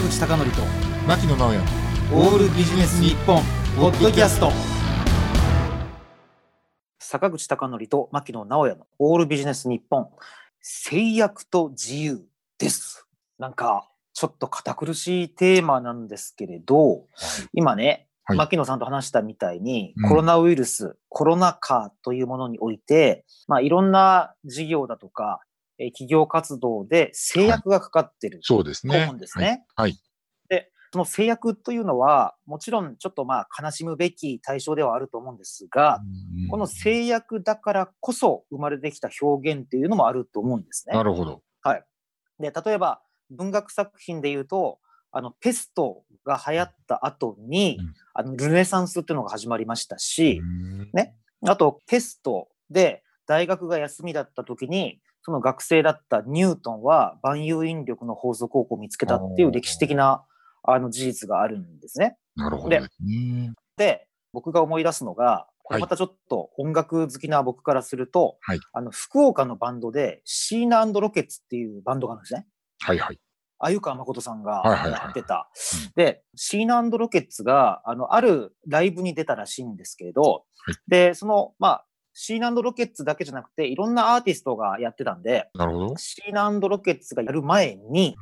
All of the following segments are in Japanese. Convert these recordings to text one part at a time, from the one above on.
坂口孝則と牧野直哉。オールビジネス日本ポッドキャスト。坂口孝則と牧野直哉のオールビジネス日本制約と自由です。なんかちょっと堅苦しいテーマなんですけれど、今ね、はい。牧野さんと話したみたいに、うん。コロナウイルス、コロナ禍というものにおいて、まあいろんな事業だとか、えー企業活動で制約がかかってるそうですねと思うんですね。はい。で、その制約というのは、もちろんちょっとまあ悲しむべき対象ではあると思うんですが、うんこの制約だからこそ生まれてきた表現っていうのもあると思うんですね。なるほど。で、例えば文学作品で言うと、あの、ペストが流行った後に、うんあの、ルネサンスっていうのが始まりましたし、うんねあと、ペストで大学が休みだった時に、その学生だったニュートンは万有引力の法則をこう見つけたっていう歴史的なあの事実があるんですね。なるほどで。で、僕が思い出すのが、これまたちょっと音楽好きな僕からすると、はいあの、福岡のバンドで、シーナロケッツっていうバンドがあるんですね。はいはい。鮎川誠さんがやってたうん。で、シーナロケッツが、あの、あるライブに出たらしいんですけれど、はいで、その、まあ、シーナロケッツだけじゃなくて、いろんなアーティストがやってたんで、なるほど。シーナロケッツがやる前に、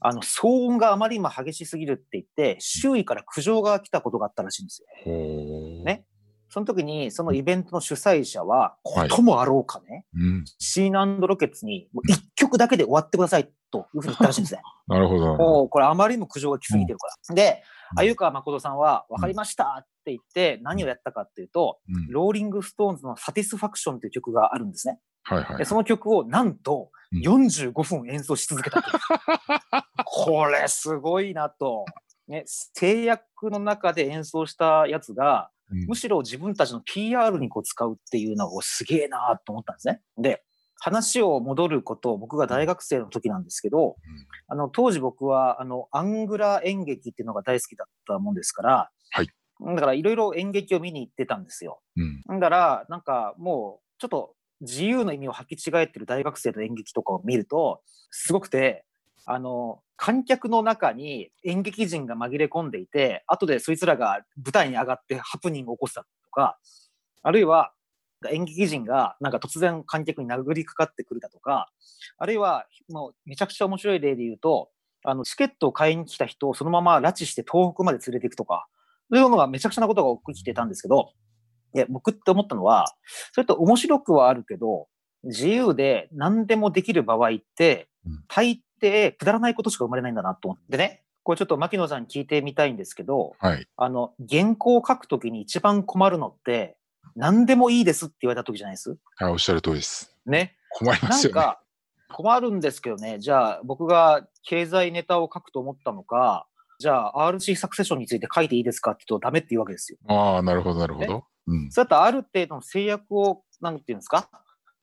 あの、騒音があまりにも激しすぎるって言って、周囲から苦情が来たことがあったらしいんですよ。ね。その時に、そのイベントの主催者は、はいこともあろうにね、うん。シーナロケッツに、もう一曲だけで終わってくださいというふうに言ったらしいんですね。なるほど。もうこれあまりにも苦情が来すぎてるから。で、うん鮎川誠さんは、分かりましたって言って、何をやったかっていうと、うんローリング・ストーンズのサティスファクションという曲があるんですね。はいはいで、。その曲をなんとうん45分演奏し続けたう。これすごいなと。ね、制約の中で演奏したやつが、うんむしろ自分たちの PR にこう使うっていうのがすげえなと思ったんですね。で、話を戻ること、僕が大学生の時なんですけど、あの、当時僕は、あの、アングラ演劇っていうのが大好きだったもんですから、はい。だからいろいろ演劇を見に行ってたんですよ。うん。だから、なんかもう、ちょっと自由の意味を履き違えてる大学生の演劇とかを見ると、すごくて、あの、観客の中に演劇人が紛れ込んでいて、後でそいつらが舞台に上がってハプニングを起こしたとか、あるいは演劇人がなんか突然観客に殴りかかってくるだとか、あるいはもうめちゃくちゃ面白い例で言うと、あの、チケットを買いに来た人をそのまま拉致して東北まで連れていくとか、そういうのがめちゃくちゃなことが起きてたんですけど、いや、僕って思ったのは、それと面白くはあるけど、自由で何でもできる場合ってうん、大抵くだらないことしか生まれないんだなと思ってね。これちょっと牧野さんに聞いてみたいんですけど、はい。あの、原稿を書くときに一番困るのって、何でもいいですって言われたときじゃないです？はい、おっしゃる通りです。ね。困りまなすよね。んか、困るんですけどね。じゃあ、僕が経済ネタを書くと思ったのか、じゃあ、RC サクセションについて書いていいですかって言うとダメって言うわけですよ。ああ、なるほど、なるほど。うん。そうやってある程度の制約を、なんていうんですか？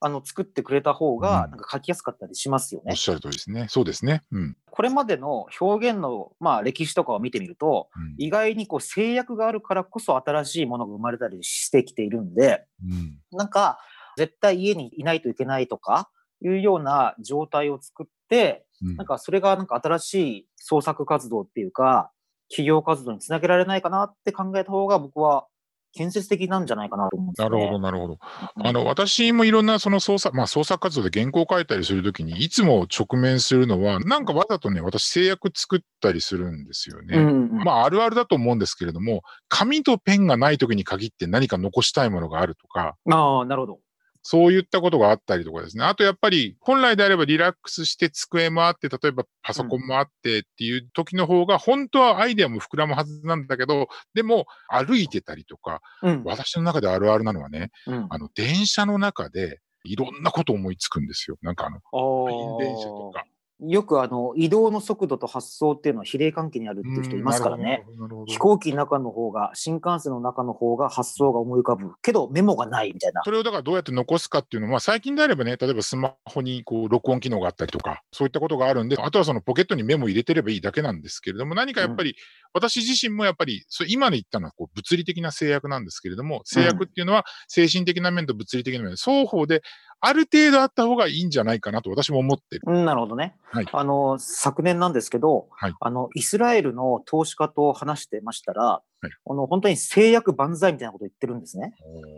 あの、作ってくれた方が、うんなんか書きやすかったりしますよねおっ。しゃる通りですね。そうですね。うん。これまでの表現の、まあ、歴史とかを見てみると、うん意外にこう制約があるからこそ新しいものが生まれたりしてきているんで、うん。なんか、絶対家にいないといけないとか、いうような状態を作って、うんなんかそれがなんか新しい創作活動っていうか、企業活動につなげられないかなって考えた方が僕は建設的なんじゃないかなと思うんですよね。なるほど、なるほど。うんあの、私もいろんなその創作、まあ創作活動で原稿を書いたりするときに、いつも直面するのは、なんかわざとね、私制約作ったりするんですよね。うんうんまあ、あるあるだと思うんですけれども、紙とペンがないときに限って何か残したいものがあるとか、ああ、なるほど。そういったことがあったりとかですね。あとやっぱり、本来であればリラックスして机もあって、例えばパソコンもあってっていう時の方が、本当はアイデアも膨らむはずなんだけど、でも歩いてたりとか、うん。私の中であるあるなのはね、うん、あの、電車の中で、いろんなこと思いつくんですよ。なんかあの、満員電車とか。よくあの移動の速度と発想っていうのは比例関係にあるっていう人いますからね。飛行機の中の方が、新幹線の中の方が発想が思い浮かぶ。けどメモがないみたいな。それをだからどうやって残すかっていうのは、まあ、最近であればね、例えばスマホにこう録音機能があったりとか、そういったことがあるんで、あとはそのポケットにメモ入れてればいいだけなんですけれども、何かやっぱり、私自身もやっぱり、それ今で言ったのはこう物理的な制約なんですけれども、制約っていうのは精神的な面と物理的な面、双方である程度あった方がいいんじゃないかなと私も思ってる。うんなるほどね。はいあの、昨年なんですけど、はいあの、イスラエルの投資家と話してましたら、いあの、本当に制約万歳みたいなことを言ってるんですね。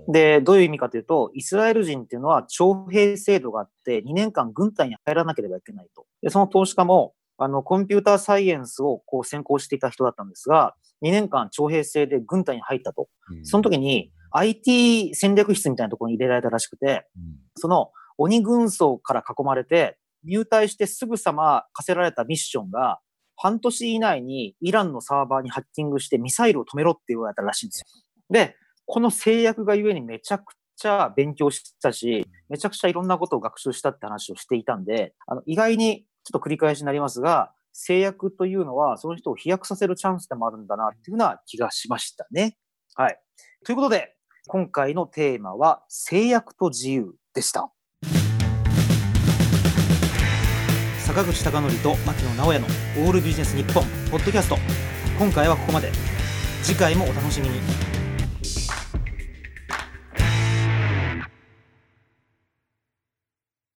で、どういう意味かというと、イスラエル人っていうのは徴兵制度があって、2年間軍隊に入らなければいけないと。で、その投資家も、あの、コンピューターサイエンスをこう専攻していた人だったんですが、2年間徴兵制で軍隊に入ったと。うんその時に IT 戦略室みたいなところに入れられたらしくて、うんその鬼軍曹から囲まれて、入隊してすぐさま課せられたミッションが、半年以内にイランのサーバーにハッキングしてミサイルを止めろって言われたらしいんですよ。で、この制約がゆえにめちゃくちゃ勉強したし、めちゃくちゃいろんなことを学習したって話をしていたんで、あの意外にちょっと繰り返しになりますが、制約というのはその人を飛躍させるチャンスでもあるんだなっていうような気がしましたね。はい。ということで、今回のテーマは制約と自由でした。坂口孝則と牧野直哉のオールビジネス日本ポッドキャスト。今回はここまで。次回もお楽しみに。